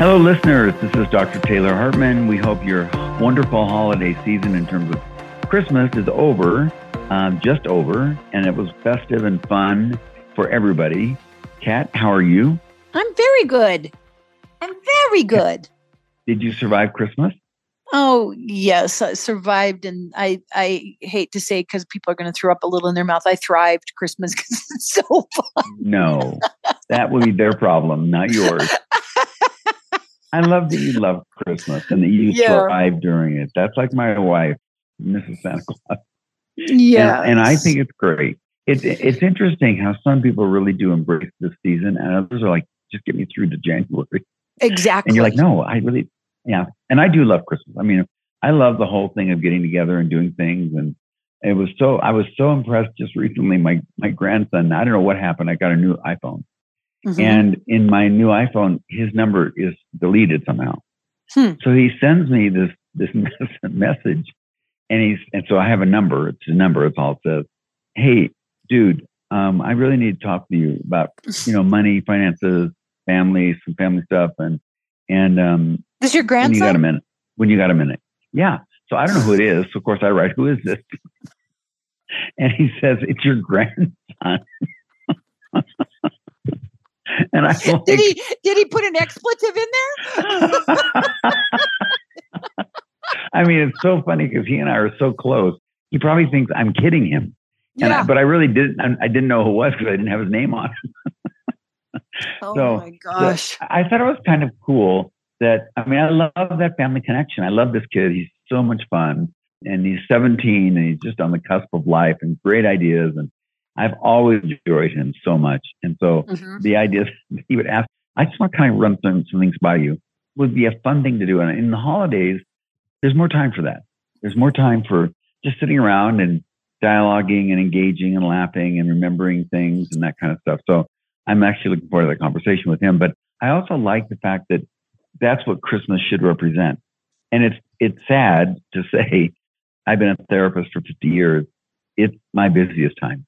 Hello, listeners. This is Dr. Taylor Hartman. We hope your wonderful holiday season in terms of Christmas is over, um, just over, and it was festive and fun for everybody. Kat, how are you? I'm very good. I'm very good. Did you survive Christmas? Oh yes, I survived, and I I hate to say because people are going to throw up a little in their mouth. I thrived Christmas because it's so fun. No, that will be their problem, not yours. I love that you love Christmas and that you Yeah. thrive during it. That's like my wife, Mrs. Santa Claus. Yeah, And, and I think it's great. It's it's interesting how some people really do embrace this season, and others are like, just get me through to January. exactly. And you're like, no, I really, yeah. And I do love Christmas. I mean, I love the whole thing of getting together and doing things. And it was so, I was so impressed just recently. My my grandson, I don't know what happened. I got a new iPhone, Mhm. and in my new iPhone, his number is deleted somehow. Hmm. So he sends me this this message, and he's and so I have a number. It's a number. It's all it says. Hey, dude, um, I really need to talk to you about you know money, finances, family, some family stuff, and and um, this your grandson. when you got a minute. When you got a minute, yeah. So I don't know who it is. So of course I write, who is this? and he says, it's your grandson. and I Did he did he put an expletive in there? I mean, it's so funny because he and I are so close. He probably thinks I'm kidding him, and I, Yeah. but I really didn't. I, I didn't know who it was because I didn't have his name on. oh so- my gosh. I thought it was kind of cool that. I mean, I love that family connection. I love this kid. He's so much fun, and he's 17, and he's just on the cusp of life and great ideas. And I've always enjoyed him so much. And so Mhm. the idea that he would ask, I just want to kind of run some, some things by you would be a fun thing to do. And in the holidays, there's more time for that. There's more time for just sitting around and dialoguing and engaging and laughing and remembering things and that kind of stuff. So I'm actually looking forward to that conversation with him. But I also like the fact that that's what Christmas should represent. And it's it's sad to say I've been a therapist for 50 years. It's my busiest time.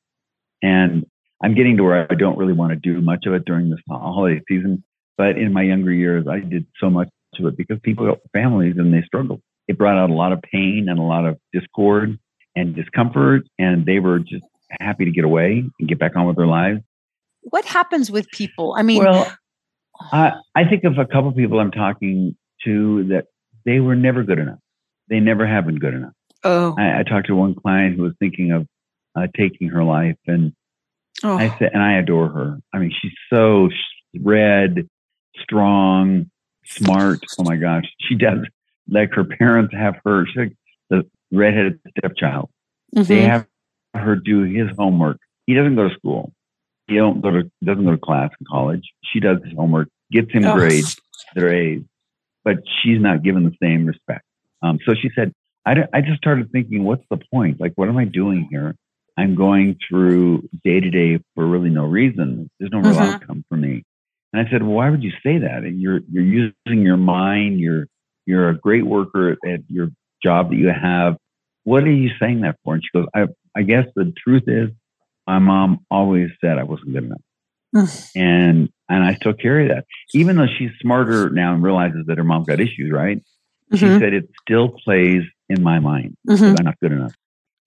And I'm getting to where I don't really want to do much of it during this holiday season. But in my younger years, I did so much of it because people got families and they struggled. It brought out a lot of pain and a lot of discord and discomfort. And they were just happy to get away and get back on with their lives. What happens with people? I mean, well, I, I think of a couple of people I'm talking to that they were never good enough. They never have been good enough. oh, I, I talked to one client who was thinking of uh, taking her life, and oh. I said, and I adore her. I mean, she's so red, strong, smart. Oh my gosh, she does like her parents have her. She's like the redheaded stepchild. They Mhm. have her do his homework. He doesn't go to school. He don't go to doesn't go to class in college. She does his homework, gets him Oh. grades that are A's, but she's not given the same respect. Um, so she said, I, I just started thinking, what's the point? Like, what am I doing here? I'm going through day to day for really no reason. There's no real Mhm. outcome for me. And I said, well, why would you say that? And You're you're using your mind. You're you're a great worker at your job that you have. What are you saying that for? And she goes, I I guess the truth is, my mom always said I wasn't good enough, Mm. and and I still carry that. Even though she's smarter now and realizes that her mom got issues, right? She Mhm. said it still plays in my mind Mhm. I'm not good enough.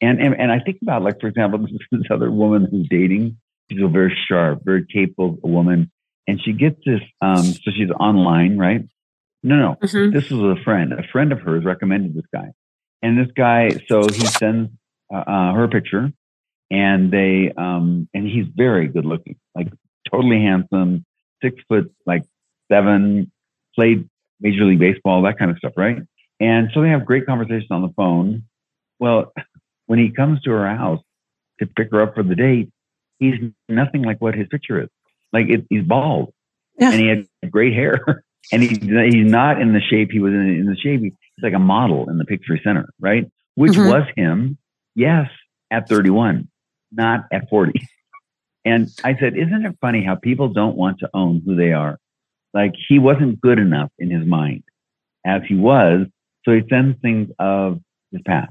And, and and I think about like for example, this, this other woman who's dating. She's a very sharp, very capable woman, and she gets this. Um, so she's online, right? No, no, Mhm. this was a friend. A friend of hers recommended this guy, and this guy. So he sends uh, uh, her picture, and they um, and he's very good looking, like totally handsome, six foot like seven, played Major League Baseball, that kind of stuff, right? And so they have great conversation on the phone. Well, when he comes to her house to pick her up for the date, he's nothing like what his picture is. Like it, he's bald, Yeah. and he had great hair, and he's he's not in the shape he was in. In the shape, he's like a model in the picture center, right? Which Mhm. was him, yes, at 31, not at 40. And I said, isn't it funny how people don't want to own who they are? Like he wasn't good enough in his mind as he was, so he sends things of his past.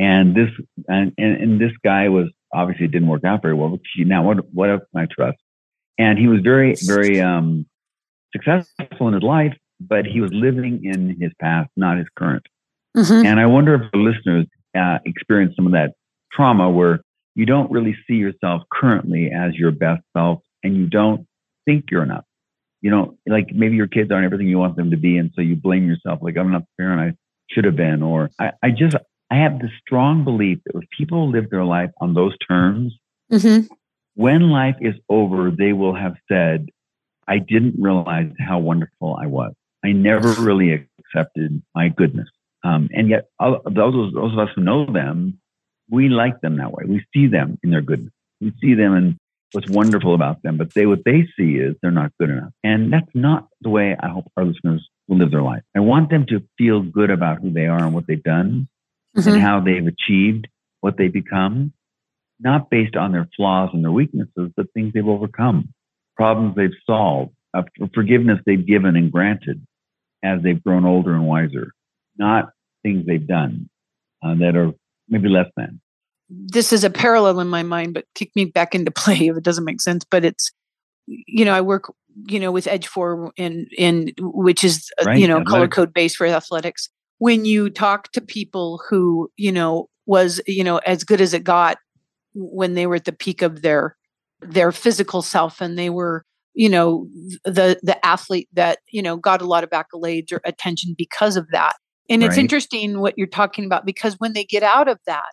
And this and, and, and this guy was obviously it didn't work out very well. But now what what else can I trust? And he was very very um, successful in his life, but he was living in his past, not his current. Mm-hmm. And I wonder if the listeners uh, experience some of that trauma where you don't really see yourself currently as your best self and you don't think you're enough. You know, like maybe your kids aren't everything you want them to be. And so you blame yourself, like, I'm not the parent I should have been. Or I, I just, I have the strong belief that if people live their life on those terms, mm-hmm. when life is over, they will have said, I didn't realize how wonderful I was. I never really accepted my goodness. Um, and yet, those, those of us who know them, we like them that way. We see them in their goodness. We see them in what's wonderful about them, but they what they see is they're not good enough. And that's not the way I hope our listeners will live their life. I want them to feel good about who they are and what they've done mm-hmm. and how they've achieved what they become, not based on their flaws and their weaknesses, but things they've overcome, problems they've solved, uh, forgiveness they've given and granted as they've grown older and wiser, not things they've done uh, that are maybe less than. This is a parallel in my mind, but kick me back into play if it doesn't make sense. But it's, you know, I work, you know, with Edge Four in in which is uh, right. you know color code based for athletics. When you talk to people who you know was you know as good as it got when they were at the peak of their their physical self and they were you know the the athlete that you know got a lot of accolades or attention because of that and it's interesting what you're talking about because when they get out of that,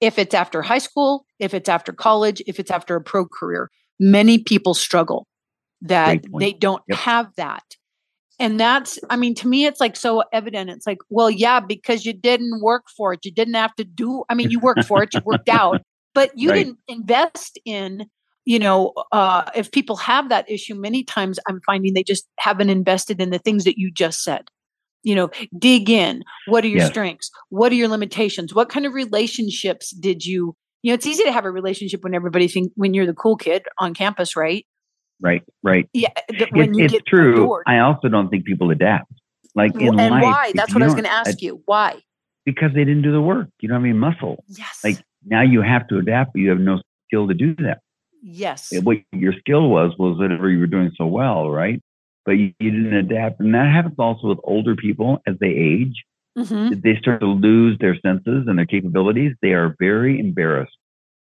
if it's after high school, if it's after college, if it's after a pro career, many people struggle that they don't yep. have that. And that's, I mean, to me, it's like so evident. It's like, well, yeah, because you didn't work for it. You didn't have to do, I mean, you worked for it, you worked out, but you right. didn't invest in, you know, uh, if people have that issue, many times I'm finding they just haven't invested in the things that you just said. You know dig in. What are your strengths? What are your limitations? What kind of relationships did you you know it's easy to have a relationship when everybody think when you're the cool kid on campus right right right. Yeah when it, you it's get true. i also don't think people adapt. Like in and life, why? that's what i was going to ask you. Why? Because they didn't do the work. You know what i mean? Muscle. Yes. Like now you have to adapt but you have no skill to do that. Yes. What your skill was was whatever you were doing so well right? But you, you didn't adapt. And that happens also with older people as they age. Mm-hmm. They start to lose their senses and their capabilities. They are very embarrassed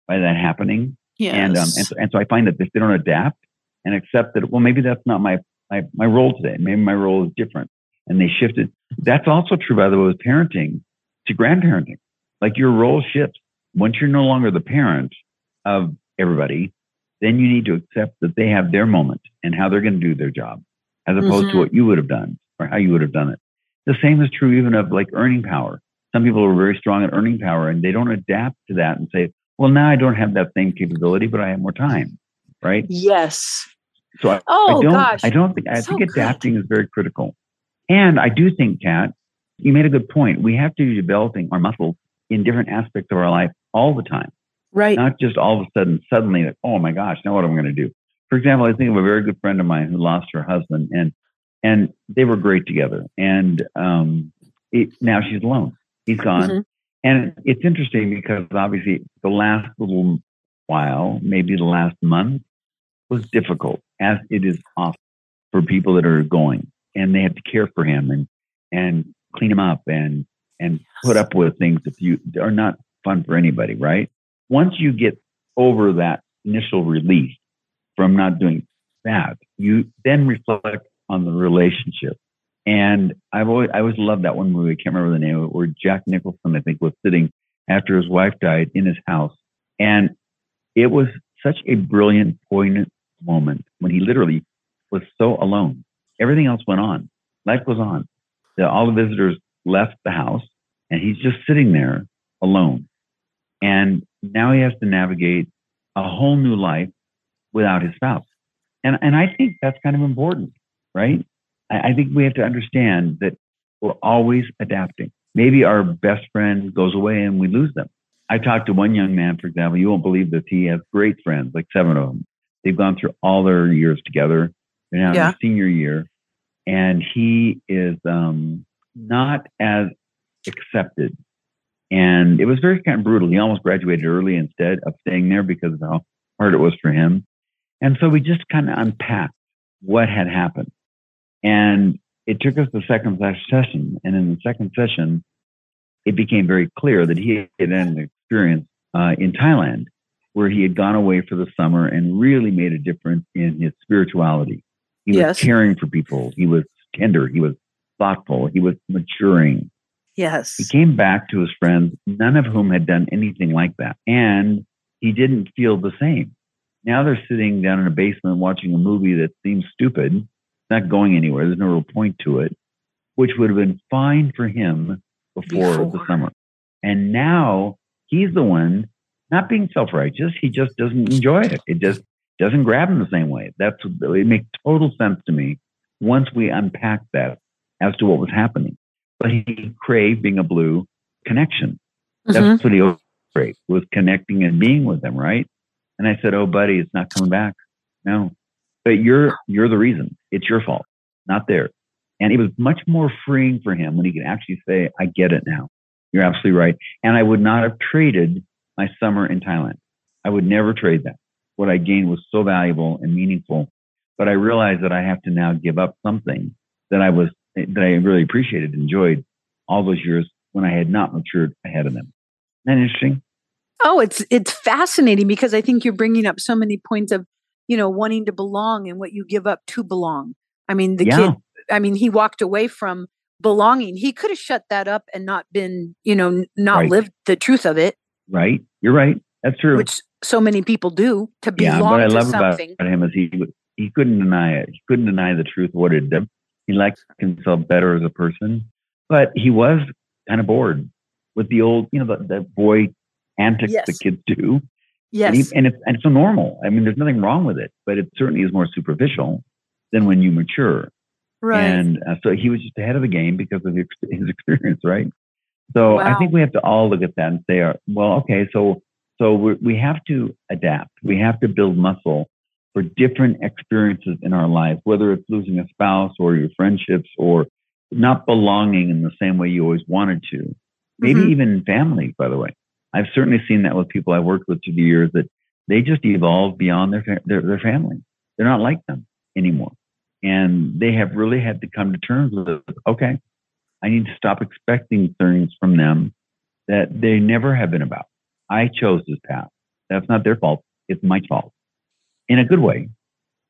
by that happening. Yes. And, um, and, so, and so I find that if they don't adapt and accept that, well, maybe that's not my, my, my role today. Maybe my role is different. And they shifted. That's also true, by the way, with parenting to grandparenting. Like your role shifts. Once you're no longer the parent of everybody, then you need to accept that they have their moment and how they're going to do their job as opposed mm-hmm. to what you would have done or how you would have done it. The same is true even of like earning power. Some people are very strong at earning power and they don't adapt to that and say, well, now I don't have that same capability, but I have more time. Right. Yes. So I, oh, I don't, gosh. I don't think, I so think adapting good. is very critical. And I do think, Kat, you made a good point. We have to be developing our muscles in different aspects of our life all the time. Right. Not just all of a sudden, suddenly, like, oh my gosh, now what am I going to do? for example, I think of a very good friend of mine who lost her husband, and and they were great together. And um, it, now she's alone. He's gone, mm-hmm. and it's interesting because obviously the last little while, maybe the last month, was difficult, as it is often for people that are going, and they have to care for him and and clean him up and and put up with things that you are not fun for anybody, right? Once you get over that initial release, from not doing that. You then reflect on the relationship. And I've always, I always loved that one movie. I can't remember the name of it, where Jack Nicholson, I think, was sitting after his wife died in his house. And it was such a brilliant, poignant moment when he literally was so alone. Everything else went on. Life goes on. The, all the visitors left the house and he's just sitting there alone. And now he has to navigate a whole new life without his spouse. And, and I think that's kind of important, right? I, I think we have to understand that we're always adapting. Maybe our best friend goes away and we lose them. I talked to one young man, for example, you won't believe this. He has great friends, like seven of them. They've gone through all their years together. They're now yeah. in senior year. And he is um, not as accepted. And it was very kind of brutal. He almost graduated early instead of staying there because of how hard it was for him. And so we just kind of unpacked what had happened. And it took us the second session. And in the second session, it became very clear that he had had an experience uh, in Thailand where he had gone away for the summer and really made a difference in his spirituality. He yes. was caring for people. He was tender. He was thoughtful. He was maturing. Yes. He came back to his friends, none of whom had done anything like that. And he didn't feel the same. Now they're sitting down in a basement watching a movie that seems stupid, it's not going anywhere. There's no real point to it, which would have been fine for him before, before. the summer. And now he's the one not being self righteous. He just doesn't enjoy it. It just doesn't grab him the same way. That's it makes total sense to me once we unpack that as to what was happening. But he craved being a blue connection. That's mm-hmm. what he craved was connecting and being with them, right? And I said, "Oh, buddy, it's not coming back. No, but you're you're the reason. It's your fault, not theirs." And it was much more freeing for him when he could actually say, "I get it now. You're absolutely right." And I would not have traded my summer in Thailand. I would never trade that. What I gained was so valuable and meaningful, but I realized that I have to now give up something that I was that I really appreciated, enjoyed all those years when I had not matured ahead of them. Isn't that interesting? Oh, it's it's fascinating because I think you're bringing up so many points of, you know, wanting to belong and what you give up to belong. I mean, the yeah. kid, I mean, he walked away from belonging. He could have shut that up and not been, you know, not right. lived the truth of it. Right. You're right. That's true. Which so many people do to belong yeah, what I love something. about him is he he couldn't deny it. He couldn't deny the truth what it did. He liked himself better as a person, but he was kind of bored with the old, you know, the, the boy antics yes. the kids do. Yes. And, he, and, it's, and it's so normal. I mean, there's nothing wrong with it, but it certainly is more superficial than when you mature. Right. And uh, so he was just ahead of the game because of his, his experience, right? So wow. I think we have to all look at that and say, uh, well, okay, so so we have to adapt. We have to build muscle for different experiences in our life, whether it's losing a spouse or your friendships or not belonging in the same way you always wanted to. Maybe mm-hmm. even in families, by the way. I've certainly seen that with people I've worked with through the years that they just evolve beyond their, their, their family. They're not like them anymore. And they have really had to come to terms with, okay, I need to stop expecting things from them that they never have been about. I chose this path. That's not their fault. It's my fault in a good way,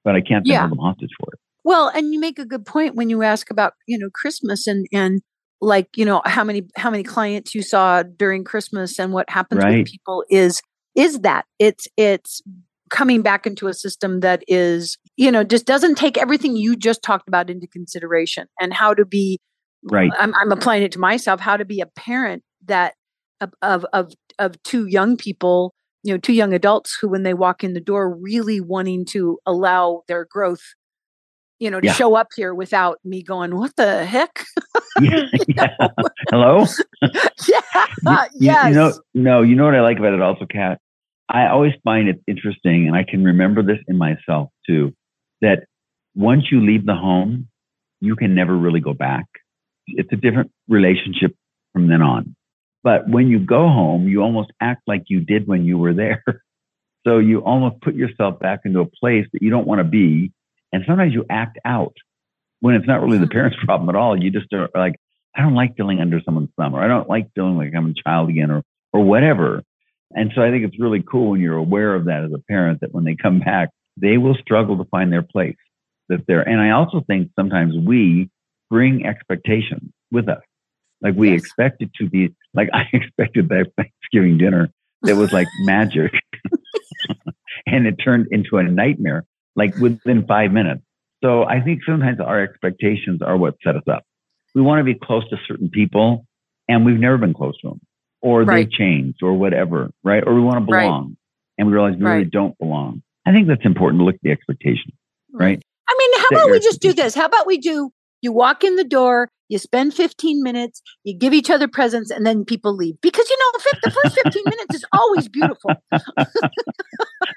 but I can't yeah. hold them hostage for it. Well, and you make a good point when you ask about, you know, Christmas and, and like you know how many how many clients you saw during christmas and what happens right. with people is is that it's it's coming back into a system that is you know just doesn't take everything you just talked about into consideration and how to be right i'm, I'm applying it to myself how to be a parent that of of of two young people you know two young adults who when they walk in the door really wanting to allow their growth you know, to yeah. show up here without me going, what the heck? yeah, yeah. Hello? yeah. You, yes. You know, no, you know what I like about it also, Kat? I always find it interesting, and I can remember this in myself too, that once you leave the home, you can never really go back. It's a different relationship from then on. But when you go home, you almost act like you did when you were there. So you almost put yourself back into a place that you don't want to be and sometimes you act out when it's not really the mm-hmm. parent's problem at all. You just are like, I don't like feeling under someone's thumb, or I don't like feeling like I'm a child again, or or whatever. And so I think it's really cool when you're aware of that as a parent that when they come back, they will struggle to find their place. That they're, and I also think sometimes we bring expectations with us. Like we yes. expect it to be like I expected that Thanksgiving dinner that was like magic. and it turned into a nightmare like within five minutes. So I think sometimes our expectations are what set us up. We want to be close to certain people and we've never been close to them or right. they've changed or whatever, right? Or we want to belong right. and we realize we right. really don't belong. I think that's important to look at the expectation, right? I mean, how Set about we just do this? How about we do you walk in the door, you spend 15 minutes, you give each other presents, and then people leave. Because, you know, the first 15 minutes is always beautiful.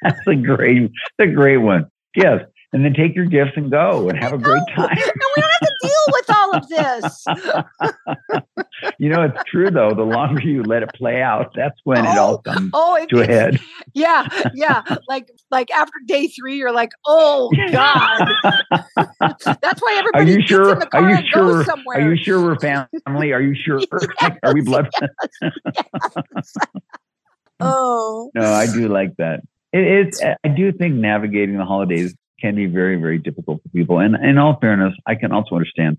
that's a great, a great one. Yes. And then take your gifts and go and have a great time. and we don't have to deal with all of this. you know, it's true though. The longer you let it play out, that's when oh, it all oh, comes oh, it, to a head. Yeah, yeah. like like after day three, you're like, oh god. that's why everybody. Are you sure? are you sure? Are you sure we're family? Are you sure? yes, are we blood? Yes, yes. oh. No, I do like that. It is. I do think navigating the holidays can be very, very difficult for people. And in all fairness, I can also understand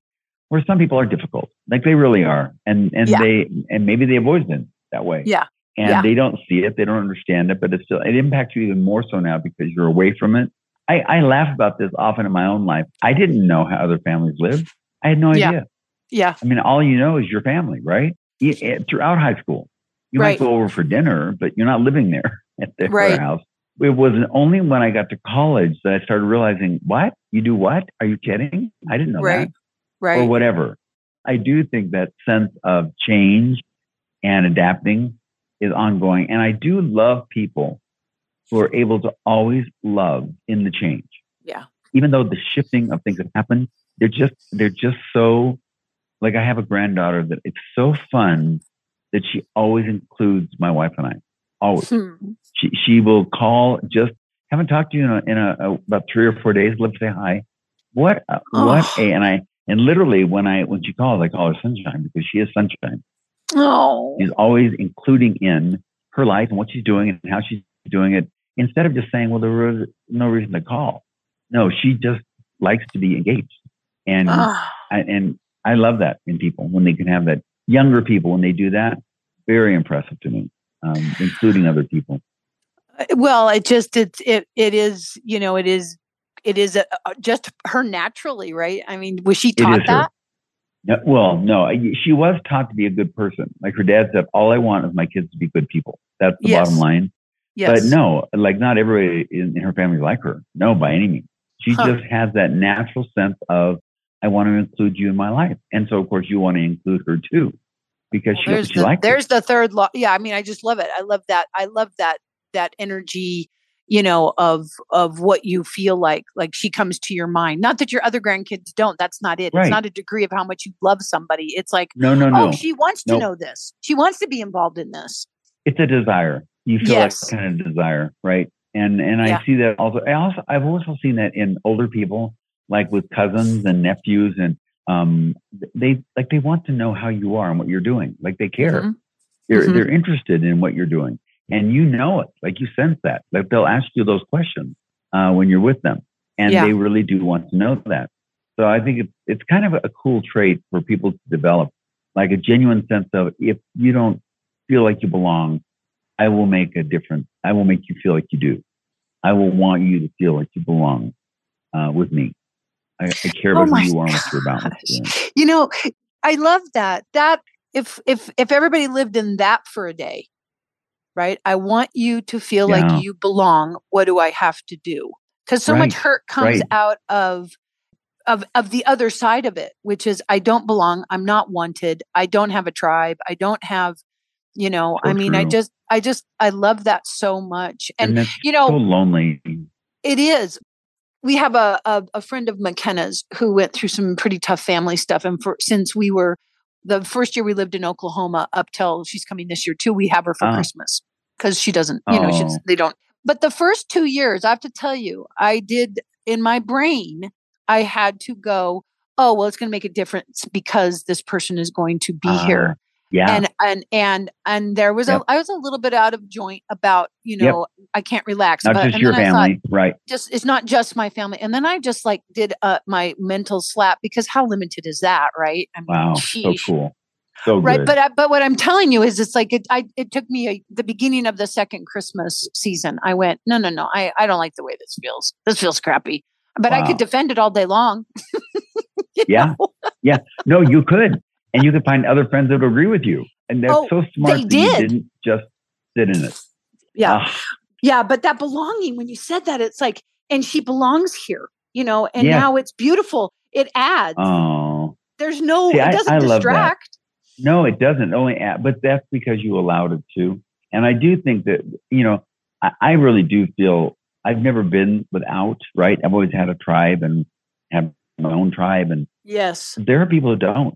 where some people are difficult, like they really are, and and yeah. they and maybe they have always been that way. Yeah. And yeah. they don't see it, they don't understand it, but it still it impacts you even more so now because you're away from it. I, I laugh about this often in my own life. I didn't know how other families lived. I had no idea. Yeah. I mean, all you know is your family, right? Eh, throughout high school, you right. might go over for dinner, but you're not living there at their right. house it was only when I got to college that I started realizing, what? You do what? Are you kidding? I didn't know right. that. Right. Or whatever. I do think that sense of change and adapting is ongoing. And I do love people who are able to always love in the change. Yeah. Even though the shifting of things have happened, they're just they're just so like I have a granddaughter that it's so fun that she always includes my wife and I. Always. Hmm. She she will call. Just haven't talked to you in, a, in a, a, about three or four days. Love to say hi. What uh, oh. what a and I and literally when I when she calls, I call her sunshine because she is sunshine. Oh, she's always including in her life and what she's doing and how she's doing it instead of just saying, "Well, there was no reason to call." No, she just likes to be engaged, and oh. I, and I love that in people when they can have that. Younger people when they do that, very impressive to me um, including other people? Uh, well, it just it's it it is you know it is it is a, a, just her naturally right. I mean, was she taught that? No, well, no, she was taught to be a good person. Like her dad said, all I want is my kids to be good people. That's the yes. bottom line. Yes. But no, like not everybody in, in her family like her. No, by any means. She huh. just has that natural sense of I want to include you in my life, and so of course you want to include her too because well, she, she the, there's it. the third law yeah i mean i just love it i love that i love that that energy you know of of what you feel like like she comes to your mind not that your other grandkids don't that's not it right. it's not a degree of how much you love somebody it's like no no oh, no oh she wants nope. to know this she wants to be involved in this it's a desire you feel yes. that kind of desire right and and i yeah. see that also i also i've also seen that in older people like with cousins and nephews and um, they like they want to know how you are and what you're doing. Like they care. Mm-hmm. They're mm-hmm. they're interested in what you're doing, and you know it. Like you sense that. Like they'll ask you those questions uh, when you're with them, and yeah. they really do want to know that. So I think it's it's kind of a cool trait for people to develop, like a genuine sense of if you don't feel like you belong, I will make a difference. I will make you feel like you do. I will want you to feel like you belong uh, with me. I, I care oh about oh who you are what you're about. You know, I love that. That if if if everybody lived in that for a day, right? I want you to feel yeah. like you belong. What do I have to do? Because so right. much hurt comes right. out of of of the other side of it, which is I don't belong. I'm not wanted. I don't have a tribe. I don't have, you know. So I mean, true. I just I just I love that so much, and, and you know, so lonely. It is, we have a, a, a friend of McKenna's who went through some pretty tough family stuff. And for since we were the first year we lived in Oklahoma up till she's coming this year too, we have her for uh, Christmas because she doesn't, you know, oh. they don't. But the first two years, I have to tell you, I did in my brain, I had to go, oh, well, it's going to make a difference because this person is going to be uh, here. Yeah. And and and and there was yep. a I was a little bit out of joint about, you know, yep. I can't relax. Not but, just your family, thought, right. Just it's not just my family. And then I just like did uh, my mental slap because how limited is that, right? I mean, wow. Sheesh. So cool. So right, good. but uh, but what I'm telling you is, it's like it. I it took me a, the beginning of the second Christmas season. I went, no, no, no. I I don't like the way this feels. This feels crappy. But wow. I could defend it all day long. yeah, yeah. No, you could and you can find other friends that agree with you. And that's oh, so smart. They did. You didn't just sit in it. Yeah. Ah. Yeah. But that belonging, when you said that, it's like, and she belongs here, you know, and yeah. now it's beautiful. It adds. Oh. There's no, See, it doesn't I, I distract. No, it doesn't only add, but that's because you allowed it to. And I do think that, you know, I, I really do feel I've never been without, right? I've always had a tribe and have my own tribe. And yes, there are people who don't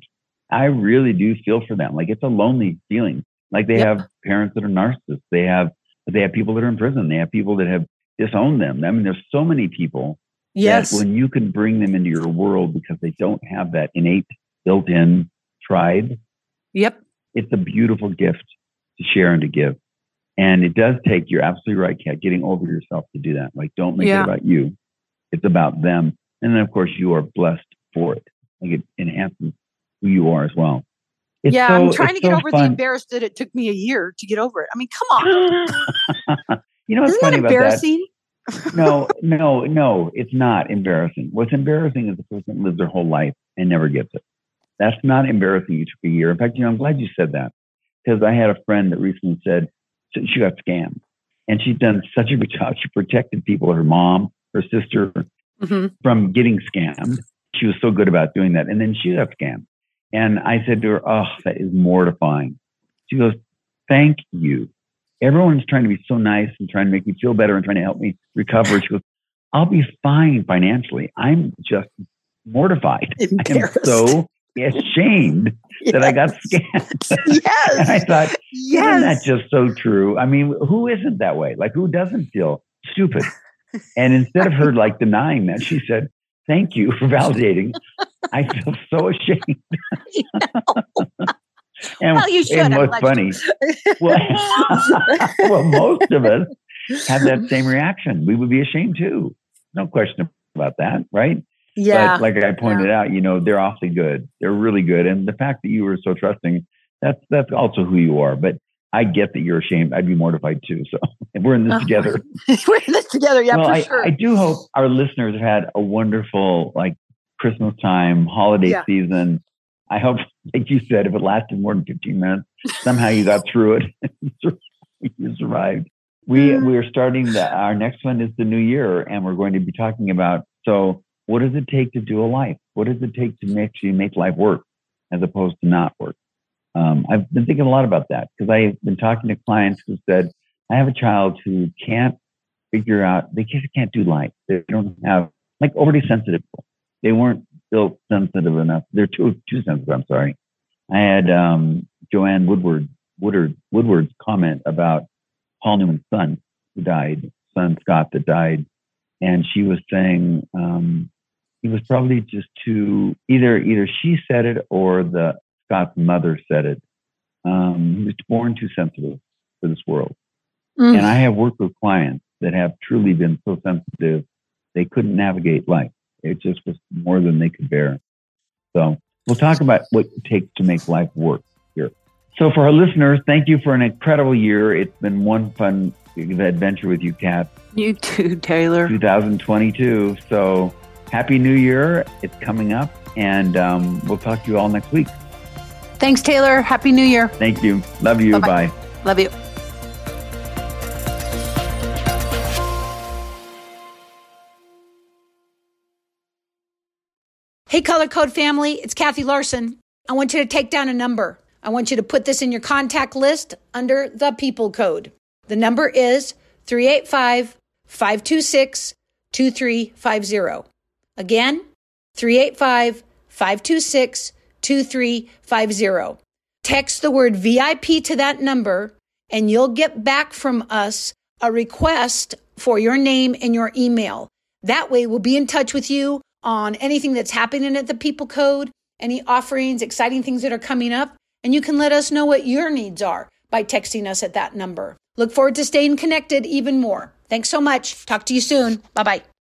I really do feel for them. Like it's a lonely feeling. Like they yep. have parents that are narcissists. They have they have people that are in prison. They have people that have disowned them. I mean, there's so many people. Yes. when you can bring them into your world because they don't have that innate built-in tribe. Yep. It's a beautiful gift to share and to give. And it does take, you're absolutely right, Kat, getting over yourself to do that. Like, don't make yeah. it about you. It's about them. And then, of course, you are blessed for it. Like, it enhances who you are as well. It's yeah, so, I'm trying to get so over fun. the embarrassed that it took me a year to get over it. I mean, come on. you know what's Isn't funny that embarrassing? about that? no, no, no, it's not embarrassing. What's embarrassing is the person lives their whole life and never gets it. That's not embarrassing. You took a year. In fact, you know, I'm glad you said that because I had a friend that recently said, she got scammed. And she's done such a good job. She protected people, her mom, her sister, mm-hmm. from getting scammed. She was so good about doing that. And then she got scammed. And I said to her, Oh, that is mortifying. She goes, Thank you. Everyone's trying to be so nice and trying to make me feel better and trying to help me recover. She goes, I'll be fine financially. I'm just mortified. I'm so ashamed yes. that I got scammed. Yes. and I thought, yes. isn't that just so true? I mean, who isn't that way? Like, who doesn't feel stupid? And instead of her like denying that, she said, Thank you for validating. I feel so ashamed. and, well, you should. And what's funny, well, well, most of us have that same reaction. We would be ashamed too. No question about that, right? Yeah. But like I pointed yeah. out, you know, they're awfully good. They're really good. And the fact that you were so trusting, that's that's also who you are. But I get that you're ashamed. I'd be mortified too. So we're in this uh-huh. together. we're in this together. Yeah, well, for I, sure. I do hope our listeners have had a wonderful like Christmas time, holiday yeah. season. I hope, like you said, if it lasted more than 15 minutes, somehow you got through it. you survived. We mm. we are starting the, our next one is the new year, and we're going to be talking about so what does it take to do a life? What does it take to make you make life work as opposed to not work? Um, I've been thinking a lot about that because I've been talking to clients who said, I have a child who can't figure out, they just can't do life. They don't have, like overly sensitive. They weren't built sensitive enough. They're too, too sensitive. I'm sorry. I had um, Joanne Woodward, Woodward, Woodward's comment about Paul Newman's son who died, son Scott that died. And she was saying, um, he was probably just too either either she said it or the Scott's mother said it. Um, he was born too sensitive for this world. Mm. And I have worked with clients that have truly been so sensitive they couldn't navigate life. It just was more than they could bear. So we'll talk about what it takes to make life work here. So for our listeners, thank you for an incredible year. It's been one fun adventure with you, Kat. You too, Taylor. 2022. So Happy New Year. It's coming up, and um, we'll talk to you all next week. Thanks, Taylor. Happy New Year. Thank you. Love you. Bye-bye. Bye. Love you. Hey, Color Code family, it's Kathy Larson. I want you to take down a number. I want you to put this in your contact list under the people code. The number is 385 526 2350. Again, 385 526 2350. Text the word VIP to that number, and you'll get back from us a request for your name and your email. That way, we'll be in touch with you on anything that's happening at the People Code, any offerings, exciting things that are coming up, and you can let us know what your needs are by texting us at that number. Look forward to staying connected even more. Thanks so much. Talk to you soon. Bye bye.